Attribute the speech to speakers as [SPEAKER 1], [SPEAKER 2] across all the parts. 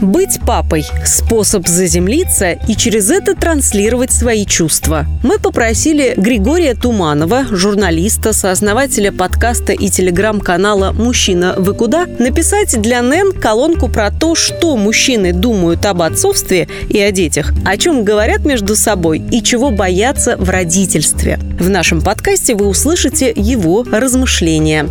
[SPEAKER 1] быть папой – способ заземлиться и через это транслировать свои чувства. Мы попросили Григория Туманова, журналиста, сооснователя подкаста и телеграм-канала «Мужчина, вы куда?», написать для НЭН колонку про то, что мужчины думают об отцовстве и о детях, о чем говорят между собой и чего боятся в родительстве. В нашем подкасте вы услышите его размышления.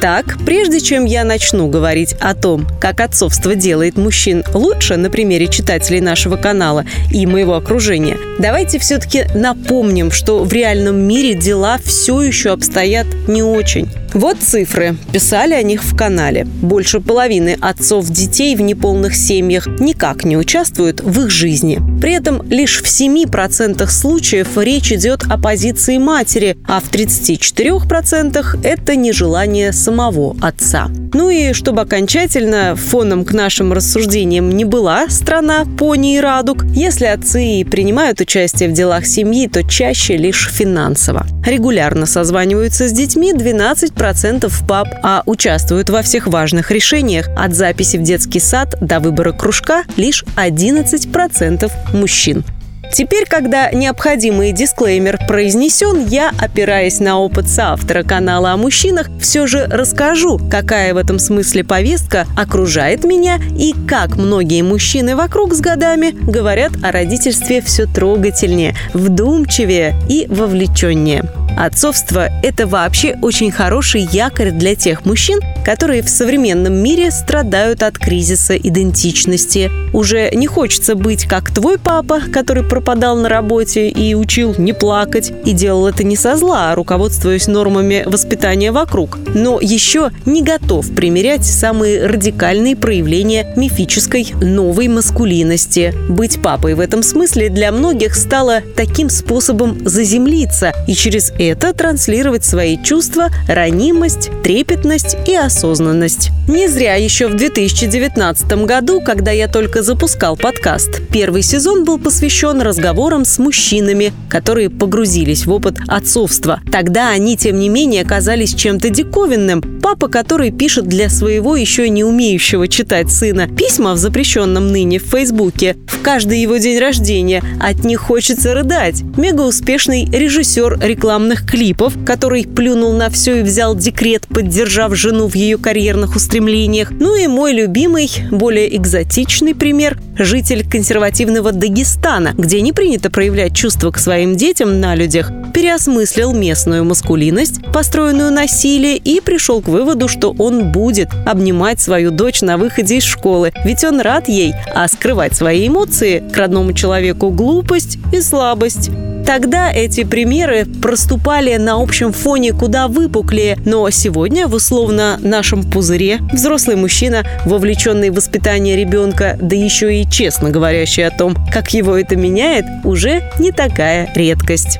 [SPEAKER 1] Так, прежде чем я начну говорить о том, как отцовство делает мужчин лучше на примере читателей нашего канала и моего окружения, давайте все-таки напомним, что в реальном мире дела все еще обстоят не очень. Вот цифры. Писали о них в канале. Больше половины отцов детей в неполных семьях никак не участвуют в их жизни. При этом лишь в 7% случаев речь идет о позиции матери, а в 34% это нежелание самого отца. Ну и чтобы окончательно фоном к нашим рассуждениям не была страна пони и радуг, если отцы и принимают участие в делах семьи, то чаще лишь финансово. Регулярно созваниваются с детьми 12% пап, а участвуют во всех важных решениях от записи в детский сад до выбора кружка лишь 11% мужчин. Теперь, когда необходимый дисклеймер произнесен, я, опираясь на опыт соавтора канала о мужчинах, все же расскажу, какая в этом смысле повестка окружает меня и как многие мужчины вокруг с годами говорят о родительстве все трогательнее, вдумчивее и вовлеченнее. Отцовство – это вообще очень хороший якорь для тех мужчин, которые в современном мире страдают от кризиса идентичности. Уже не хочется быть как твой папа, который пропадал на работе и учил не плакать, и делал это не со зла, а руководствуясь нормами воспитания вокруг. Но еще не готов примерять самые радикальные проявления мифической новой маскулинности. Быть папой в этом смысле для многих стало таким способом заземлиться и через это транслировать свои чувства, ранимость, трепетность и осознанность. Не зря еще в 2019 году, когда я только запускал подкаст, первый сезон был посвящен разговорам с мужчинами, которые погрузились в опыт отцовства. Тогда они, тем не менее, казались чем-то диковинным. Папа, который пишет для своего еще не умеющего читать сына письма в запрещенном ныне в Фейсбуке, в каждый его день рождения от них хочется рыдать. Мега успешный режиссер рекламных клипов, который плюнул на все и взял декрет, поддержав жену в ее карьерных устремлениях. Ну и мой любимый, более экзотичный пример – житель консервативного Дагестана, где не принято проявлять чувства к своим детям на людях, переосмыслил местную маскулинность, построенную на силе, и пришел к выводу, что он будет обнимать свою дочь на выходе из школы, ведь он рад ей, а скрывать свои эмоции к родному человеку – глупость и слабость. Тогда эти примеры проступали на общем фоне куда выпуклее, но сегодня в условно нашем пузыре взрослый мужчина, вовлеченный в воспитание ребенка, да еще и честно говорящий о том, как его это меняет, уже не такая редкость.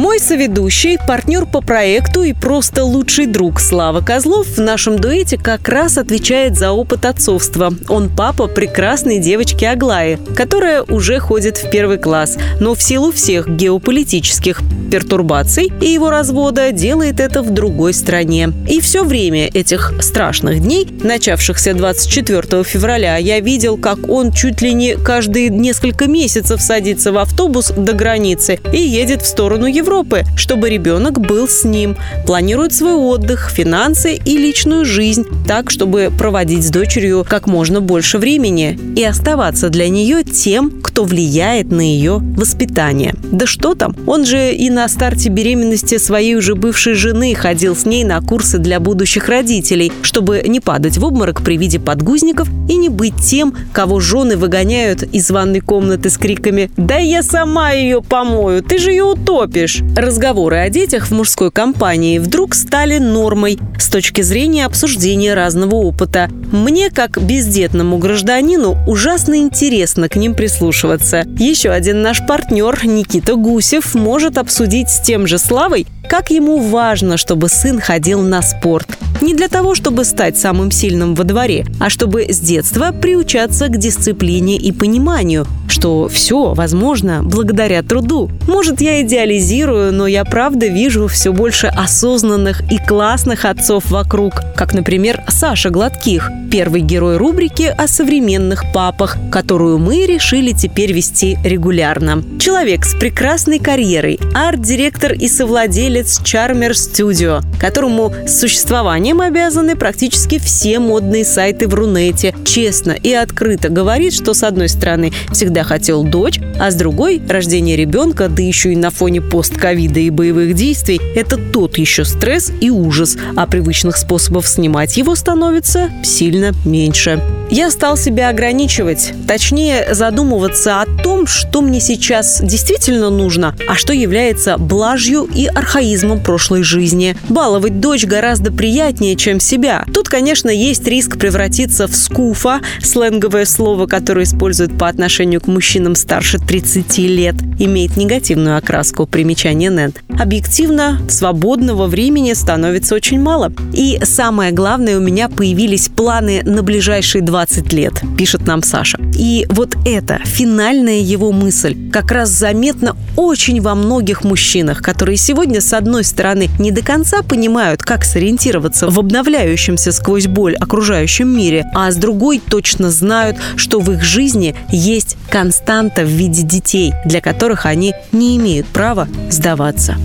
[SPEAKER 1] Мой соведущий, партнер по проекту и просто лучший друг Слава Козлов в нашем дуэте как раз отвечает за опыт отцовства. Он папа прекрасной девочки Аглаи, которая уже ходит в первый класс, но в силу всех геополитических пертурбаций и его развода делает это в другой стране. И все время этих страшных дней, начавшихся 24 февраля, я видел, как он чуть ли не каждые несколько месяцев садится в автобус до границы и едет в сторону Европы, чтобы ребенок был с ним, планирует свой отдых, финансы и личную жизнь так, чтобы проводить с дочерью как можно больше времени и оставаться для нее тем, кто влияет на ее воспитание. Да что там, он же и на старте беременности своей уже бывшей жены ходил с ней на курсы для будущих родителей, чтобы не падать в обморок при виде подгузников и не быть тем, кого жены выгоняют из ванной комнаты с криками «Да я сама ее помою, ты же ее утопишь!». Разговоры о детях в мужской компании вдруг стали нормой с точки зрения обсуждения разного опыта. Мне, как бездетному гражданину, ужасно интересно к ним прислушиваться. Еще один наш партнер, Никита Гусев, может обсудить с тем же Славой, как ему важно, чтобы сын ходил на спорт. Не для того, чтобы стать самым сильным во дворе, а чтобы с детства приучаться к дисциплине и пониманию, что все возможно благодаря труду. Может, я идеализирую, но я правда вижу все больше осознанных и классных отцов вокруг, как, например, Саша Гладких, первый герой рубрики о современных папах, которую мы решили теперь вести регулярно. Человек с прекрасной карьерой, арт-директор и совладелец Charmer Studio, которому с существованием обязаны практически все модные сайты в Рунете, честно и открыто говорит, что с одной стороны всегда хотел дочь, а с другой – рождение ребенка, да еще и на фоне постковида и боевых действий – это тот еще стресс и ужас, а привычных способов снимать его становится сильно меньше. Я стал себя ограничивать, точнее задумываться о том, что мне сейчас действительно нужно, а что является блажью и архаизмом прошлой жизни. Баловать дочь гораздо приятнее, чем себя. Тут, конечно, есть риск превратиться в скуфа, сленговое слово, которое используют по отношению к мужчинам старше 30 лет, имеет негативную окраску, примечание нет. Объективно, свободного времени становится очень мало. И самое главное, у меня появились планы на ближайшие 20 лет, пишет нам Саша. И вот это, финальная его мысль, как раз заметно очень во многих мужчинах, которые сегодня, с одной стороны, не до конца понимают, как сориентироваться в обновляющемся сквозь боль окружающем мире, а с другой точно знают, что в их жизни есть константа в виде детей, для которых они не имеют права сдаваться.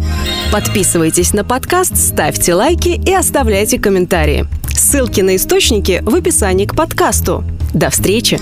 [SPEAKER 1] Подписывайтесь на подкаст, ставьте лайки и оставляйте комментарии. Ссылки на источники в описании к подкасту. До встречи!